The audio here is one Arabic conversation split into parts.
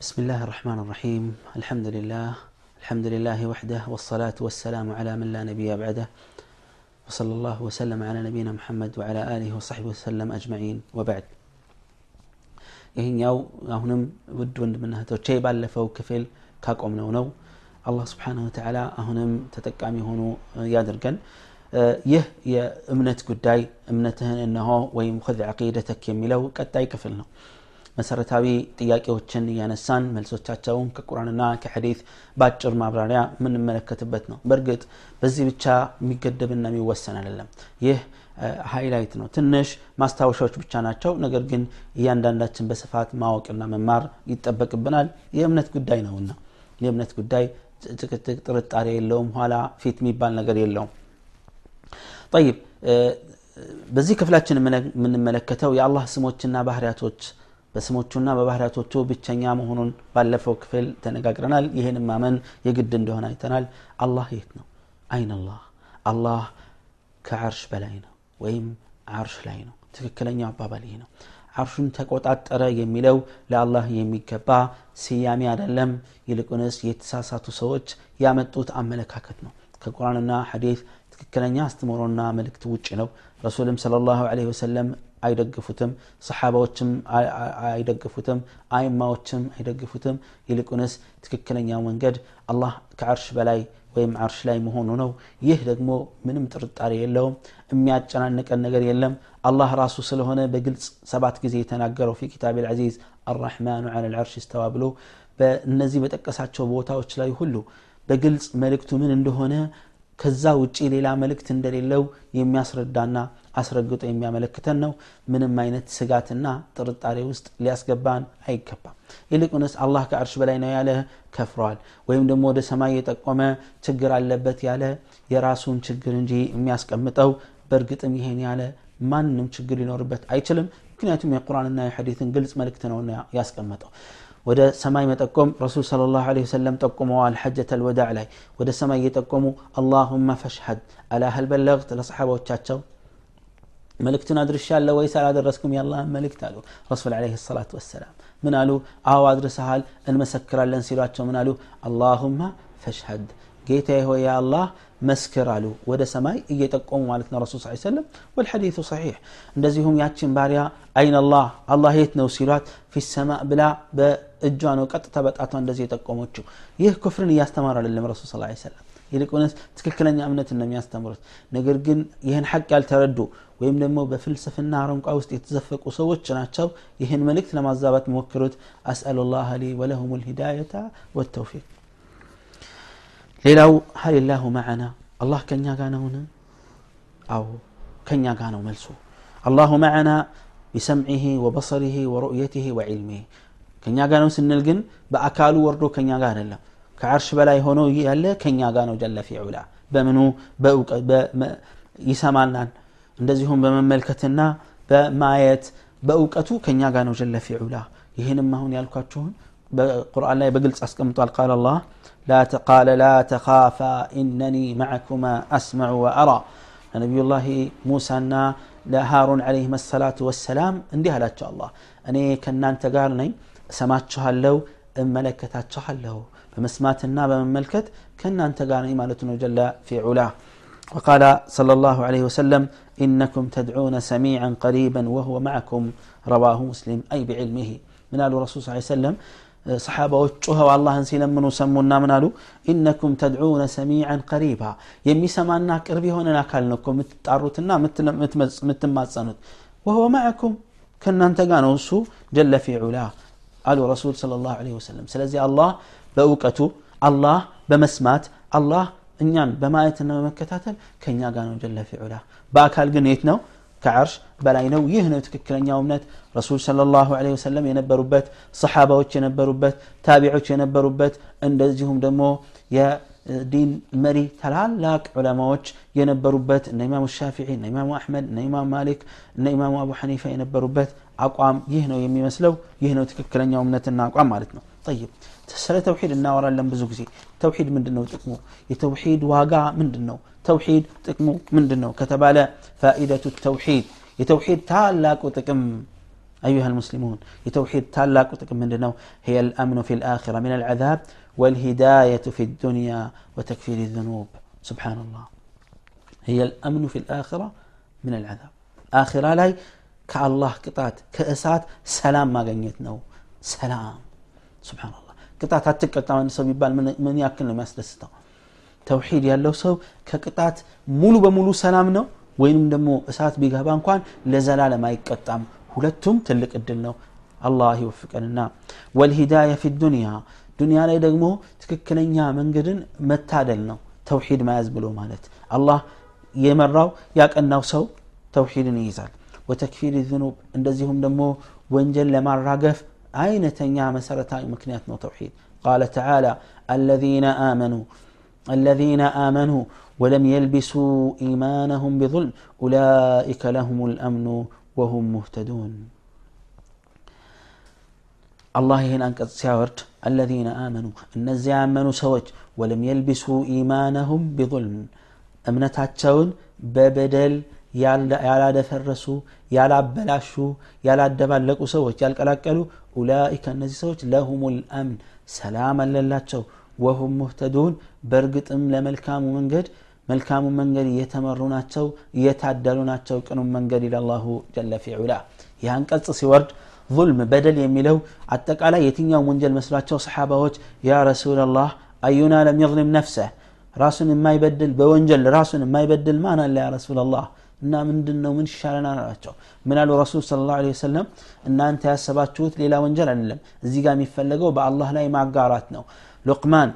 بسم الله الرحمن الرحيم الحمد لله الحمد لله وحده والصلاة والسلام على من لا نبي بعده وصلى الله وسلم على نبينا محمد وعلى آله وصحبه وسلم أجمعين وبعد ይህኛው አሁንም ውድ ወንድምና እህቶቼ ባለፈው ክፍል ካቆምነው ነው አላህ ስብሓንሁ ወተዓላ አሁንም ተጠቃሚ ሆኖ ያድርገን ይህ የእምነት ጉዳይ እምነትህን እነሆ ወይም ክዝ ዓቂደተክ የሚለው ቀጣይ ክፍል ነው መሰረታዊ ጥያቄዎችን እያነሳን መልሶቻቸውን ከቁርአንና ከሐዲት በአጭር ማብራሪያ የምንመለከትበት ነው። በእርግጥ በዚህ ብቻ የሚገደብና የሚወሰን አይደለም። ይህ ሃይላይት ነው። ትንሽ ማስታወሻዎች ብቻ ናቸው። ነገር ግን እያንዳንዳችን በስፋት ማወቅና መማር ይጠበቅብናል። የእምነት ጉዳይ ነውና የእምነት ጉዳይ ጭቅጭቅ ጥርጣሬ የለውም። ኋላ ፊት የሚባል ነገር የለውም። ጠይብ በዚህ ክፍላችን የምንመለከተው የአላህ ስሞችና ባህሪያቶች በስሞቹና በባህሪያቶቹ ብቸኛ መሆኑን ባለፈው ክፍል ተነጋግረናል ይህን ማመን የግድ እንደሆነ አይተናል አላህ የት ነው አይን አላህ አላህ ከዓርሽ በላይ ነው ወይም ዓርሽ ላይ ነው ትክክለኛው አባባል ይህ ነው ዓርሹን ተቆጣጠረ የሚለው ለአላህ የሚገባ ስያሜ አይደለም ይልቁንስ የተሳሳቱ ሰዎች ያመጡት አመለካከት ነው ከቁርአንና ሐዲት ትክክለኛ አስተምሮና መልእክት ውጭ ነው ረሱልም ስለ ላሁ ወሰለም አይደግፉትም ሰሓባዎችም አይደግፉትም አይማዎችም አይደግፉትም ይልቁንስ ትክክለኛው መንገድ አላህ ከዓርሽ በላይ ወይም ዓርሽ ላይ መሆኑ ነው ይህ ደግሞ ምንም ጥርጣሬ የለውም የሚያጨናንቀን ነገር የለም አላህ ራሱ ስለሆነ በግልጽ ሰባት ጊዜ የተናገረው ፊ ኪታብ ልዓዚዝ አራሕማኑ ዐላ ልዓርሽ እስተዋ ብሎ በእነዚህ በጠቀሳቸው ቦታዎች ላይ ሁሉ በግልጽ መልእክቱ ምን እንደሆነ ከዛ ውጪ ሌላ መልእክት እንደሌለው የሚያስረዳና አስረግጦ የሚያመለክተን ነው። ምንም አይነት ስጋትና ጥርጣሬ ውስጥ ሊያስገባን አይገባም። ይልቁንስ አላህ ከአርሽ በላይ ነው ያለ ከፍሯል። ወይም ደግሞ ወደ ሰማይ የጠቆመ ችግር አለበት ያለ የራሱን ችግር እንጂ የሚያስቀምጠው በእርግጥም ይሄን ያለ ማንም ችግር ሊኖርበት አይችልም። ምክንያቱም የቁርአንና የሐዲትን ግልጽ መልእክት ነው ያስቀመጠው ወደ ሰማይ መጠቆም ረሱል ስለ ላሁ ለ ወሰለም ጠቁመዋል ሐጀተ ልወዳዕ ላይ ወደ ሰማይ እየጠቆሙ አላሁመ ፈሽሀድ አላ ሀል በለግት ለሰሓባዎቻቸው መልእክቱን አድርሻለሁ ወይስ አላደረስኩም የአላህን መልእክት አሉ ረሱል ለ ሰላት ወሰላም ምን አሉ አዎ አድርሰሃል እንመሰክራለን ሲሏቸው ምን አሉ አላሁማ ፈሽሀድ ጌታ ሆይ አላህ መስክር አሉ ወደ ሰማይ እየጠቆሙ ማለት ነው ረሱል ስ ሰለም ወልሐዲቱ ሰሒሕ እንደዚሁም ያችን ባሪያ አይን አላህ አላህ የት ነው ሲሏት ፊ ሰማ ብላ በእጇ ነው ቀጥታ በጣቷ እንደዚህ የጠቆመችው ይህ ኩፍርን እያስተማር አይደለም ረሱል ስ ሰለም ይልቁንስ ትክክለኛ እምነትን ነው የሚያስተምሩት ነገር ግን ይህን ሐቅ ያልተረዱ ወይም ደግሞ በፍልስፍና አረንቋ ውስጥ የተዘፈቁ ሰዎች ናቸው ይህን መልእክት ለማዛባት የሚሞክሩት አስአሉ ላህ ሊ ወለሁም ልሂዳየታ ወተውፊቅ ሌላው ሀልላሁ ማዓና አላህ ከእኛ ጋር ነውን አዎ ከእኛ ጋር ነው መልሱ አላሁ ማዓና ቢሰምዒህ ወበሰሪህ ወሩእየትህ ወዕልሚህ ከእኛ ጋር ነው ስንል ግን በአካሉ ወርዶ ከእኛ ጋር አይደለም ከአርሽ በላይ ሆኖ ያለ ከእኛ ጋር ነው ጀለ ፊ ዑላ በምኑ ይሰማናል እንደዚሁም በመመልከትና በማየት በእውቀቱ ከእኛ ጋር ነው ጀለ ፊ ዑላ ይህንም አሁን ያልኳችሁን በቁርአን ላይ በግልጽ አስቀምጧል ቃል አላህ ቃለ ላ ተኻፋ ኢነኒ ማዕኩማ አስመዑ ወአራ ለነቢዩላህ ሙሳና ለሃሩን ዓለይህም ሰላቱ ወሰላም እንዲህ አላቸው አላህ እኔ ከእናንተ ጋር ነኝ እሰማችኋለሁ እመለከታችኋለሁ በመስማትና በመመልከት ከእናንተ ጋር ነኝ ማለት ነው ጀለ ፊ ዑላ وقال صلى الله عليه وسلم إنكم تدعون سميعا قريبا وهو معكم رواه مسلم أي بعلمه من قال الرسول صلى الله عليه وسلم ሰሓባዎች ጩኸው አላህን ሲለምኑ ሰሙና ምን አሉ ኢነኩም ተድዑነ ሰሚዐን ቀሪባ የሚሰማና ቅርብ የሆነን አካል ነው እኮ የምትጣሩትና የምትማጸኑት ወህወ ማዕኩም ከእናንተ ጋር ነው እሱ ጀለ ፊ ዑላ አሉ ረሱል ስለ ላሁ ወሰለም ስለዚህ አላህ በእውቀቱ አላህ በመስማት አላህ እኛን በማየትና በመከታተል ከእኛ ጋር ነው ጀለ ፊ ዑላ በአካል ግን የት ነው كعرش بلاينو يهنا تككلن يومنات رسول صلى الله عليه وسلم ينبروا ينبروبت صحابة ينبروبت تابعة ينبروبت اندزهم دمو يا دين مري تلال لاك علماء ينبروا ينبروبت نيمام الشافعي نيمام أحمد نيمام مالك نيمام أبو حنيفة ينبروا ينبروبت أقوام يهنا يمي مسلو يهنا تككلن يومنات أقوام مالتنا طيب تسالة توحيد النور اللي بزوكزي توحيد من دنو تقمو يتوحيد واقع من دنو ተውሒድ ጥቅሙ ምንድን ነው ከተባለ ፋኢደቱ ተውሒድ የተውሒድ ታላቁ ጥቅም أيها المسلمون يتوحيد تالاك وتكم من هي الأمن في الآخرة من العذاب والهداية في الدنيا وتكفير الذنوب سبحان الله هي الأمن في الآخرة من العذاب آخرة لاي كالله قطات كأسات سلام ما قنيتنا سلام سبحان الله ቅጣት አትቀጣም አንድ ሰው ቢባል ምን ያክል ነው የሚያስደስተው ተውሂድ ያለው ሰው ከቅጣት ሙሉ በሙሉ ሰላም ነው ወይንም ደግሞ እሳት ቢገባ እንኳን ለዘላለም አይቀጣም ሁለቱም ትልቅ እድል ነው አላህ ይወፍቀንና ወልሂዳያ ፊ ዱንያ ዱንያ ላይ ደግሞ ትክክለኛ መንገድን መታደል ነው ተውሂድ መያዝ ብሎ ማለት አላህ የመራው ያቀናው ሰው ተውሂድን ይይዛል ወተክፊር ዝኑብ እንደዚሁም ደግሞ ወንጀል ለማራገፍ አይነተኛ መሰረታዊ ምክንያት ነው ተውሂድ ቃለ ተዓላ አለዚነ አመኑ الذين آمنوا ولم يلبسوا إيمانهم بظلم أولئك لهم الأمن وهم مهتدون الله هنا أنك سيورد الذين آمنوا النزي آمنوا سوج ولم يلبسوا إيمانهم بظلم እምነታቸውን በበደል ያላደፈረሱ ያላበላሹ ያላደባለቁ ሰዎች ያልቀላቀሉ ኡላኢከ እነዚህ ሰዎች ለሁም ልአምን ሰላም አለላቸው ወሁም ሙህተዱን በእርግጥም ለመልካሙ መንገድ መልካሙ መንገድ እየተመሩ ናቸው እየታደሉ ናቸው ቅኑም መንገድ ይላላሁ ጀለ ፊዑላ ይህ አንቀጽ ሲወርድ ظلم በደል የሚለው አጠቃላይ የትኛውም ወንጀል መስሏቸው ሰሓባዎች ያ ረሱላላህ አዩና ለም የظልም ነፍሰህ ራሱን የማይበድል በወንጀል ራሱን የማይበድል ማን አለ ያ ረሱላላህ እና ምንድን ነው ምን ይሻለናል አላቸው ምን አሉ ረሱል ስለ ላሁ ወሰለም እናንተ ያሰባችሁት ሌላ ወንጀል አይደለም እዚህ ጋር የሚፈለገው በአላህ ላይ ማጋራት ነው لقمان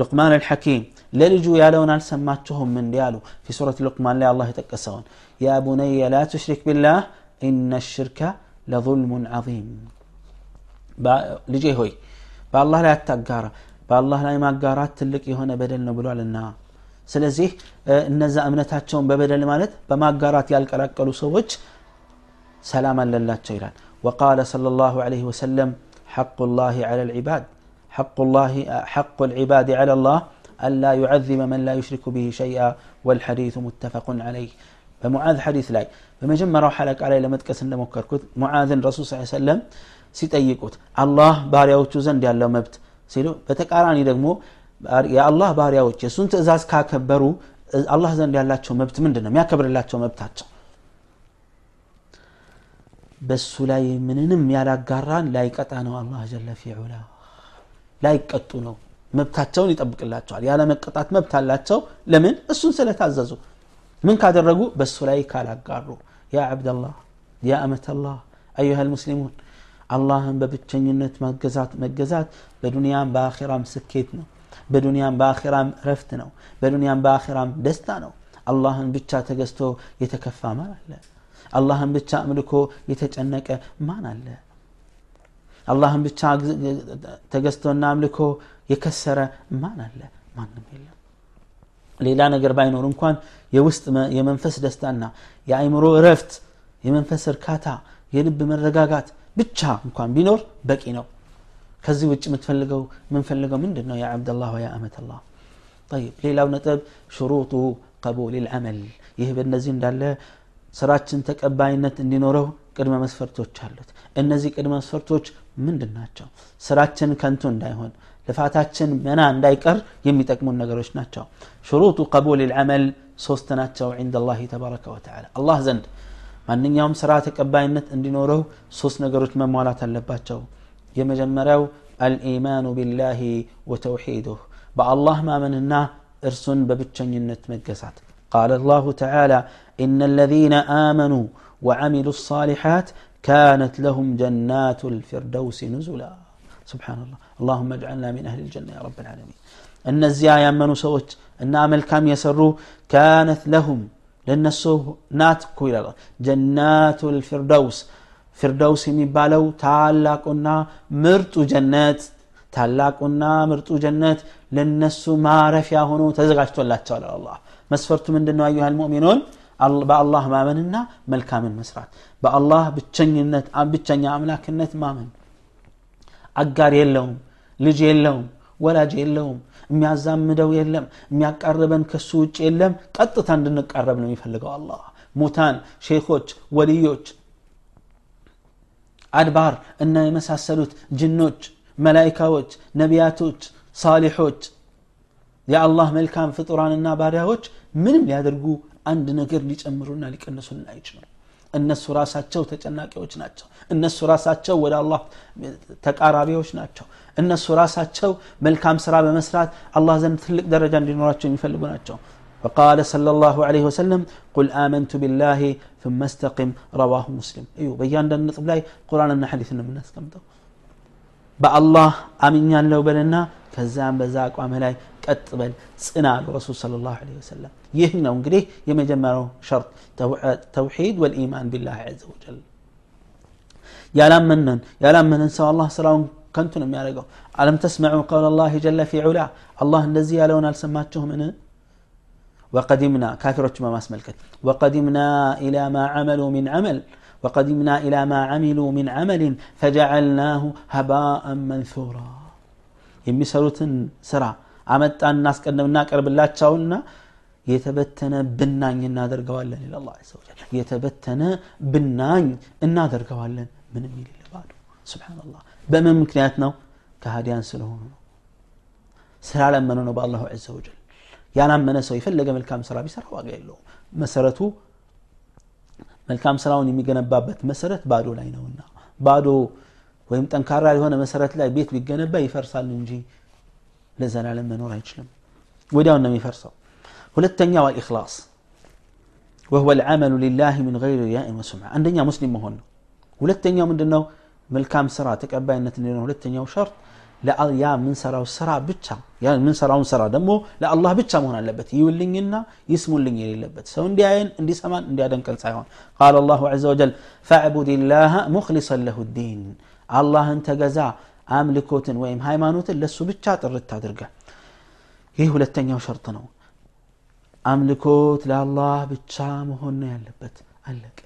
لقمان الحكيم. للجو يا لون سماتهم من ديالو؟ في سورة لقمان لا الله يتكسون يا بني لا تشرك بالله إن الشرك لظلم عظيم. لجي هوي. با الله لا يتقار با الله لا يمقارات تلك هنا بدل نبلو على النار. سلزيه آه، النزا أمنتاتهم ببدل مالت بما قارات يالك الأكل وصوج سلاما لله وقال صلى الله عليه وسلم حق الله على العباد. حق الله حق العباد على الله ألا يعذب من لا يشرك به شيئا والحديث متفق عليه በሙዓዝ ሐዲስ ላይ በመጀመሪያው ሐለቃ ላይ ለመጥቀስ እንደሞከርኩት ሙዓዝን ረሱል ስ ሰለም ሲጠይቁት አላህ ባሪያዎቹ ዘንድ ያለው መብት ሲሉ በተቃራኒ ደግሞ የአላህ ባሪያዎች የእሱን ትእዛዝ ካከበሩ አላህ ዘንድ ያላቸው መብት ምንድን ነው የሚያከብርላቸው መብታቸው በሱ ላይ ምንንም ያላጋራን ላይቀጣ ነው አላህ ጀለ ፊዑላ ላይቀጡ ነው መብታቸውን ይጠብቅላቸዋል ያለ መቀጣት መብት አላቸው ለምን እሱን ስለታዘዙ ምን ካደረጉ በሱ ላይ ካላጋሩ ያ አብደላህ ያ አመተላህ አዩሃ ልሙስሊሙን አላህን በብቸኝነት መገዛት መገዛት በዱንያም በአኼራም ስኬት ነው በዱንያም በአኼራም ረፍት ነው በዱንያም በአኼራም ደስታ ነው አላህን ብቻ ተገዝቶ የተከፋ ማን አለ አላህን ብቻ አምልኮ የተጨነቀ ማን አለ አላህን ብቻ ተገዝቶና አምልኮ የከሰረ ማን አለ ማንም የለም ሌላ ነገር ባይኖር እንኳን የውስጥ የመንፈስ ደስታና የአይምሮ እረፍት የመንፈስ እርካታ የልብ መረጋጋት ብቻ እንኳን ቢኖር በቂ ነው ከዚህ ውጭ የምትፈልገው የምንፈልገው ምንድን ነው ያ አብደላህ ወያ አመተላህ طيب ሌላው ነጥብ ሽሩጡ ቀቡል ልዓመል ይህ በእነዚህ እንዳለ ስራችን ተቀባይነት እንዲኖረው ቅድመ መስፈርቶች አሉት እነዚህ ቅድመ መስፈርቶች ምንድን ናቸው ስራችን ከንቱ እንዳይሆን ልፋታችን መና እንዳይቀር የሚጠቅሙን ነገሮች ናቸው ሽሩጡ ቀቡል ልዓመል ሶስት ናቸው عند الله ተባረከ ወተዓላ አላህ ዘንድ ማንኛውም ስራ ተቀባይነት እንዲኖረው ሶስት ነገሮች መሟላት አለባቸው የመጀመሪያው አልኢማኑ ቢላሂ ወተውሒዱህ በአላህ ማመንና እርሱን በብቸኝነት መገዛት قال الله تعالى إن الذين آمنوا وعملوا الصالحات كانت لهم جنات الفردوس نزلا سبحان الله اللهم اجعلنا من أهل الجنة يا رب العالمين እነዚያ ያመኑ ሰዎች እና መልካም የሰሩ ካነት ለሁም ለነሱ ናት እኮ ይላል ጀናቱ ልፊርደውስ ፊርደውስ የሚባለው ታላቁና ምርጡ ጀነት ታላቁና ምርጡ ጀነት ለነሱ ማረፊያ ሆኖ ተዘጋጅቶላቸዋል አላህ መስፈርቱ ምንድን ነው አዩሃ ልሙእሚኑን በአላህ ማመንና መልካምን መስራት በአላህ ብቸኝነት ብቸኛ አምላክነት ማመን አጋር የለውም ልጅ የለውም ወላጅ የለውም የሚያዛምደው የለም የሚያቃርበን ከሱ ውጭ የለም ቀጥታ እንድንቃረብ ነው የሚፈልገው አላህ ሙታን ሼኮች ወልዮች አድባር እና የመሳሰሉት ጅኖች መላይካዎች ነቢያቶች ሳሊሖች የአላህ መልካም ፍጡራንና ባሪያዎች ምንም ሊያደርጉ አንድ ነገር ሊጨምሩና ሊቀንሱልን አይችሉም እነሱ ራሳቸው ተጨናቂዎች ናቸው እነሱ ራሳቸው ወደ አላህ ተቃራቢዎች ናቸው እነሱ ራሳቸው መልካም ስራ በመስራት አላህ ዘንድ ትልቅ ደረጃ እንዲኖራቸው የሚፈልጉ ናቸው فقال صلى الله عليه وسلم قل آمنت بالله ثم استقم رواه مسلم أيوه بيان دان نطب لاي قرآن النحديث من الناس كم دو በአላህ አምኛለሁ በልና ከዛም በዛ አቋም ላይ ቀጥ በል ጽና አሉ ረሱል ስለ ላሁ ለ ወሰለም ይህ ነው እንግዲህ የመጀመሪያው ሸርጥ ተውሒድ ወልኢማን ቢላህ ዘ ወጀል ያላመነን ያላመነን ሰው አላህ ስራውን ከንቱ ነው የሚያደርገው አለም ተስመዑ ቀውል ላህ ጀለ ፊ ዑላ አላህ እንደዚህ ያለውን አልሰማችሁምን وقدمنا كافرة ما ماسملكت وقدمنا إلى ما عملوا من عمل وقدمنا إلى ما عملوا من عمل فجعلناه هباء منثورا የሚሰሩትን ስራ አመጣን እናስቀድምና ቀርብላቸውና የተበተነ ብናኝ እናደርገዋለን ይላል አላህ ዐዘ ወጀል የተበተነ ብናኝ እናደርገዋለን ምንም የሌለ ባዶ ሱብሓነላህ በምን ምክንያት ነው ከሃዲያን ስለሆኑ ነው ስላላመኑ ነው በአላሁ ዐዘ ወጀል ያላመነ ሰው የፈለገ መልካም ስራ ቢሰራ ዋጋ የለውም መሰረቱ መልካም ስራውን የሚገነባበት መሰረት ባዶ ላይ ነውና ባዶ ወይም ጠንካራ የሆነ መሰረት ላይ ቤት ቢገነባ ይፈርሳል እንጂ لزلالة منور هجلم وداونا مفرصة ولتنيا والإخلاص وهو العمل لله من غير رياء وسمعة. عندنا مسلم هون. ولتنيا من دنو ملكام سرا تكعبا أنتنا ولتنيا وشرط لا يا من سرا وسرا بتشا يعني من سرا وسرا دمو. لا الله بتشا مهنا لبت يولينا يسمو اللي لبت سو اندي عين اندي سمان اندي عدن كل قال الله عز وجل فاعبد الله مخلصا له الدين. الله أنت جزاه አምልኮትን ወይም ሃይማኖትን ለሱ ብቻ ጥርት አድርገ። ይህ ሁለተኛው ሸርጥ ነው። አምልኮት ለአላህ ብቻ መሆን ነው ያለበት። አለቀ።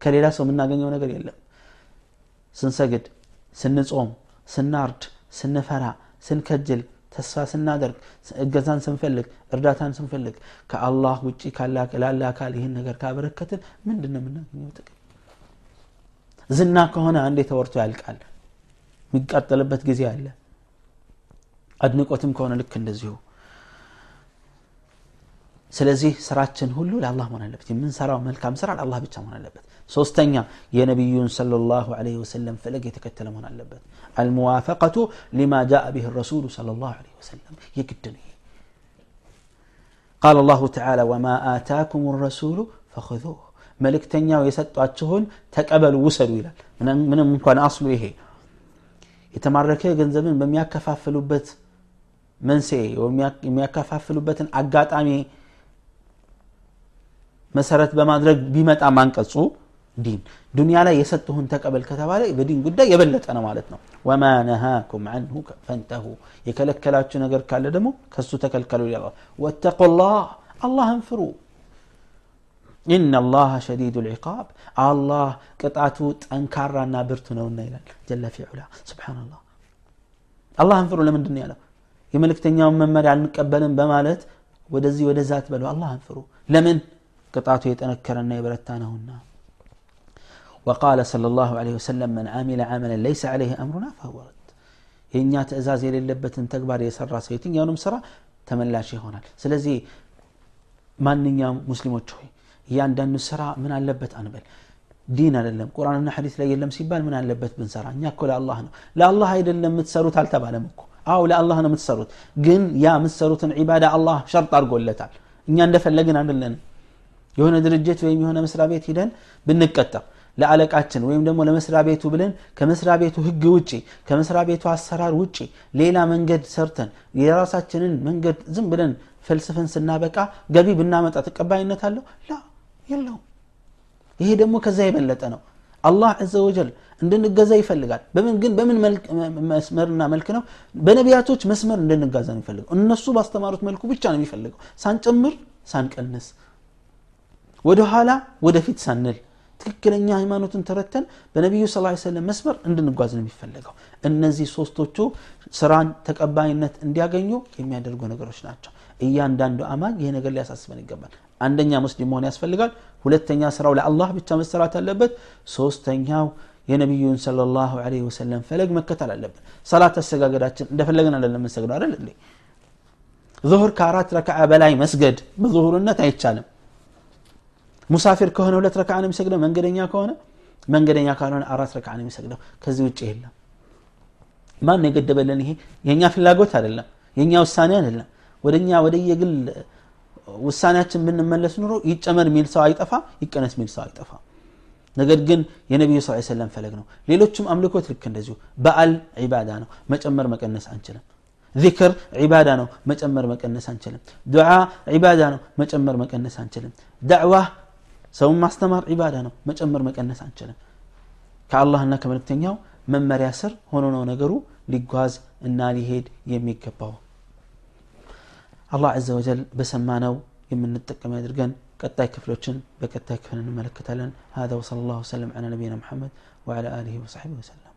ከሌላ ሰው የምናገኘው ነገር የለም። ስንሰግድ ስንጾም ስናርድ ስንፈራ ስንከጅል ተስፋ ስናደርግ እገዛን ስንፈልግ እርዳታን ስንፈልግ ከአላህ ውጭ ላለ አካል ይህን ነገር ካበረከትን ምንድን ነው የምናገኘው ጥቅም? ዝና ከሆነ አንዴ ተወርቶ ያልቃል የሚቃጠልበት ጊዜ አለ አድንቆትም ከሆነ ልክ እንደዚሁ ስለዚህ ስራችን ሁሉ ለአላህ መሆን አለበት የምንሰራው መልካም ስራ ለአላህ ብቻ መሆን አለበት ሶስተኛ የነቢዩን صلى الله عليه وسلم ፈለግ የተከተለ መሆን አለበት الموافقة لما جاء به الرسول صلى الله عليه وسلم يقدني قال الله تعالى وما آتاكم الرسول فخذوه መልእክተኛው የሰጧችሁን ተቀበሉ ውሰዱ ይላል ምንም እንኳን አስሉ ይሄ የተማረከ ገንዘብን በሚያከፋፍሉበት መንስኤ የሚያከፋፍሉበትን አጋጣሚ መሰረት በማድረግ ቢመጣ ማንቀጹ ዲን ዱንያ ላይ የሰጡህን ተቀበል ከተባለ በዲን ጉዳይ የበለጠ ነው ማለት ነው ወማ ነሃኩም አንሁ ፈንተሁ የከለከላችሁ ነገር ካለ ደግሞ ከሱ ተከልከሉ ይላል ወተቁ ላህ አላህን ፍሩ إن الله شديد العقاب الله قطعته ጠንካራና ብርቱ ነውና ይላል ጀለ ፊ ዑላ ስብሓንላህ አላህን ፍሩ ለምንድን ነው ያለው የመልእክተኛውን መመሪያ አልንቀበልም በማለት ወደዚህ ወደዛ ትበሉ አላህን ፍሩ ለምን ቅጣቱ የጠነከረና የበረታ ነውና وقال صلى الله عليه وسلم من عمل عملا ليس عليه أمرنا فهو رد የእኛ ትእዛዝ የሌለበትን ተግባር የሰራ ሰው የትኛውንም ስራ ተመላሽ ይሆናል ስለዚህ ማንኛውም ሙስሊሞች ሆይ እያንዳንዱ ስራ ምን አለበት አንበል? ዲን አይደለም። ቁርአንና ሐዲስ ላይ የለም ሲባል ምን አለበት ብንሰራ? እኛ እኮ ለአላህ ነው። ለአላህ አይደለም የምትሰሩት አልተባለም እኮ። አው ለአላህ ነው የምትሰሩት። ግን ያ የምትሰሩትን ዒባዳ አላህ ሸርጥ አድርጎለታል። እኛ እንደፈለግን አይደለንም። የሆነ ድርጅት ወይም የሆነ መስሪያ ቤት ሂደን ብንቀጠር ለአለቃችን ወይም ደግሞ ለመስሪያ ቤቱ ብለን ከመስሪያ ቤቱ ህግ ውጪ ከመስሪያ ቤቱ አሰራር ውጪ ሌላ መንገድ ሰርተን የራሳችንን መንገድ ዝም ብለን ፈልስፈን ስናበቃ ገቢ ብናመጣ ተቀባይነት አለው? ላ የለውም ይሄ ደግሞ ከዛ የበለጠ ነው አላህ ዘ ወጀል እንድንገዛ ይፈልጋል በምን ግን በምን መስመርና መልክ ነው በነቢያቶች መስመር እንድንጋዛ ነው የሚፈልገው እነሱ ባስተማሩት መልኩ ብቻ ነው የሚፈልገው ሳንጨምር ሳንቀንስ ወደኋላ ወደፊት ሳንል ትክክለኛ ሃይማኖትን ተረተን በነቢዩ ስ ሰለም መስመር እንድንጓዝ ነው የሚፈለገው እነዚህ ሶስቶቹ ስራን ተቀባይነት እንዲያገኙ የሚያደርጉ ነገሮች ናቸው እያንዳንዱ አማኝ ይህ ነገር ሊያሳስበን ይገባል አንደኛ ሙስሊም መሆን ያስፈልጋል ሁለተኛ ስራው ለአላህ ብቻ መሰራት አለበት ሶስተኛው የነቢዩን ሰለላሁ ዐለይሂ ወሰለም ፈለግ መከተል አለብን ሰላት አሰጋገዳችን እንደፈለግን አይደለም የምንሰግደው አይደል እንዴ ዙሁር ከአራት ረክዓ በላይ መስገድ በዙሁርነት አይቻልም ሙሳፊር ከሆነ ሁለት ረክዓ ነው የሚሰግደው መንገደኛ ከሆነ መንገደኛ ካልሆነ አራት ረክዓ ነው የሚሰግደው ከዚህ ውጭ የለም ማን የገደበልን ይሄ የእኛ ፍላጎት አይደለም የእኛ ውሳኔ አይደለም ወደኛ ወደ የግል ውሳኔያችን ብንመለስ ኑሮ ይጨመር የሚል ሰው አይጠፋ ይቀነስ የሚል ሰው አይጠፋ ነገር ግን የነቢዩ ስ ሰለም ፈለግ ነው ሌሎችም አምልኮት ልክ እንደዚሁ በአል ዒባዳ ነው መጨመር መቀነስ አንችልም ዚክር ዒባዳ ነው መጨመር መቀነስ አንችልም ዱዓ ዒባዳ ነው መጨመር መቀነስ አንችልም ዳዕዋ ሰውን ማስተማር ዒባዳ ነው መጨመር መቀነስ አንችልም ከአላህና ከመልክተኛው መመሪያ ስር ሆኖ ነው ነገሩ ሊጓዝ እና ሊሄድ የሚገባው አላህ ዘ ወጀል በሰማነው የምንጠቀም ያድርገን ቀጣይ ክፍሎችን በቀጣይ ክፍል እንመለከታለን هذا وصلى الله وسلم على نبينا محمد وعلى آله وصحبه وسلم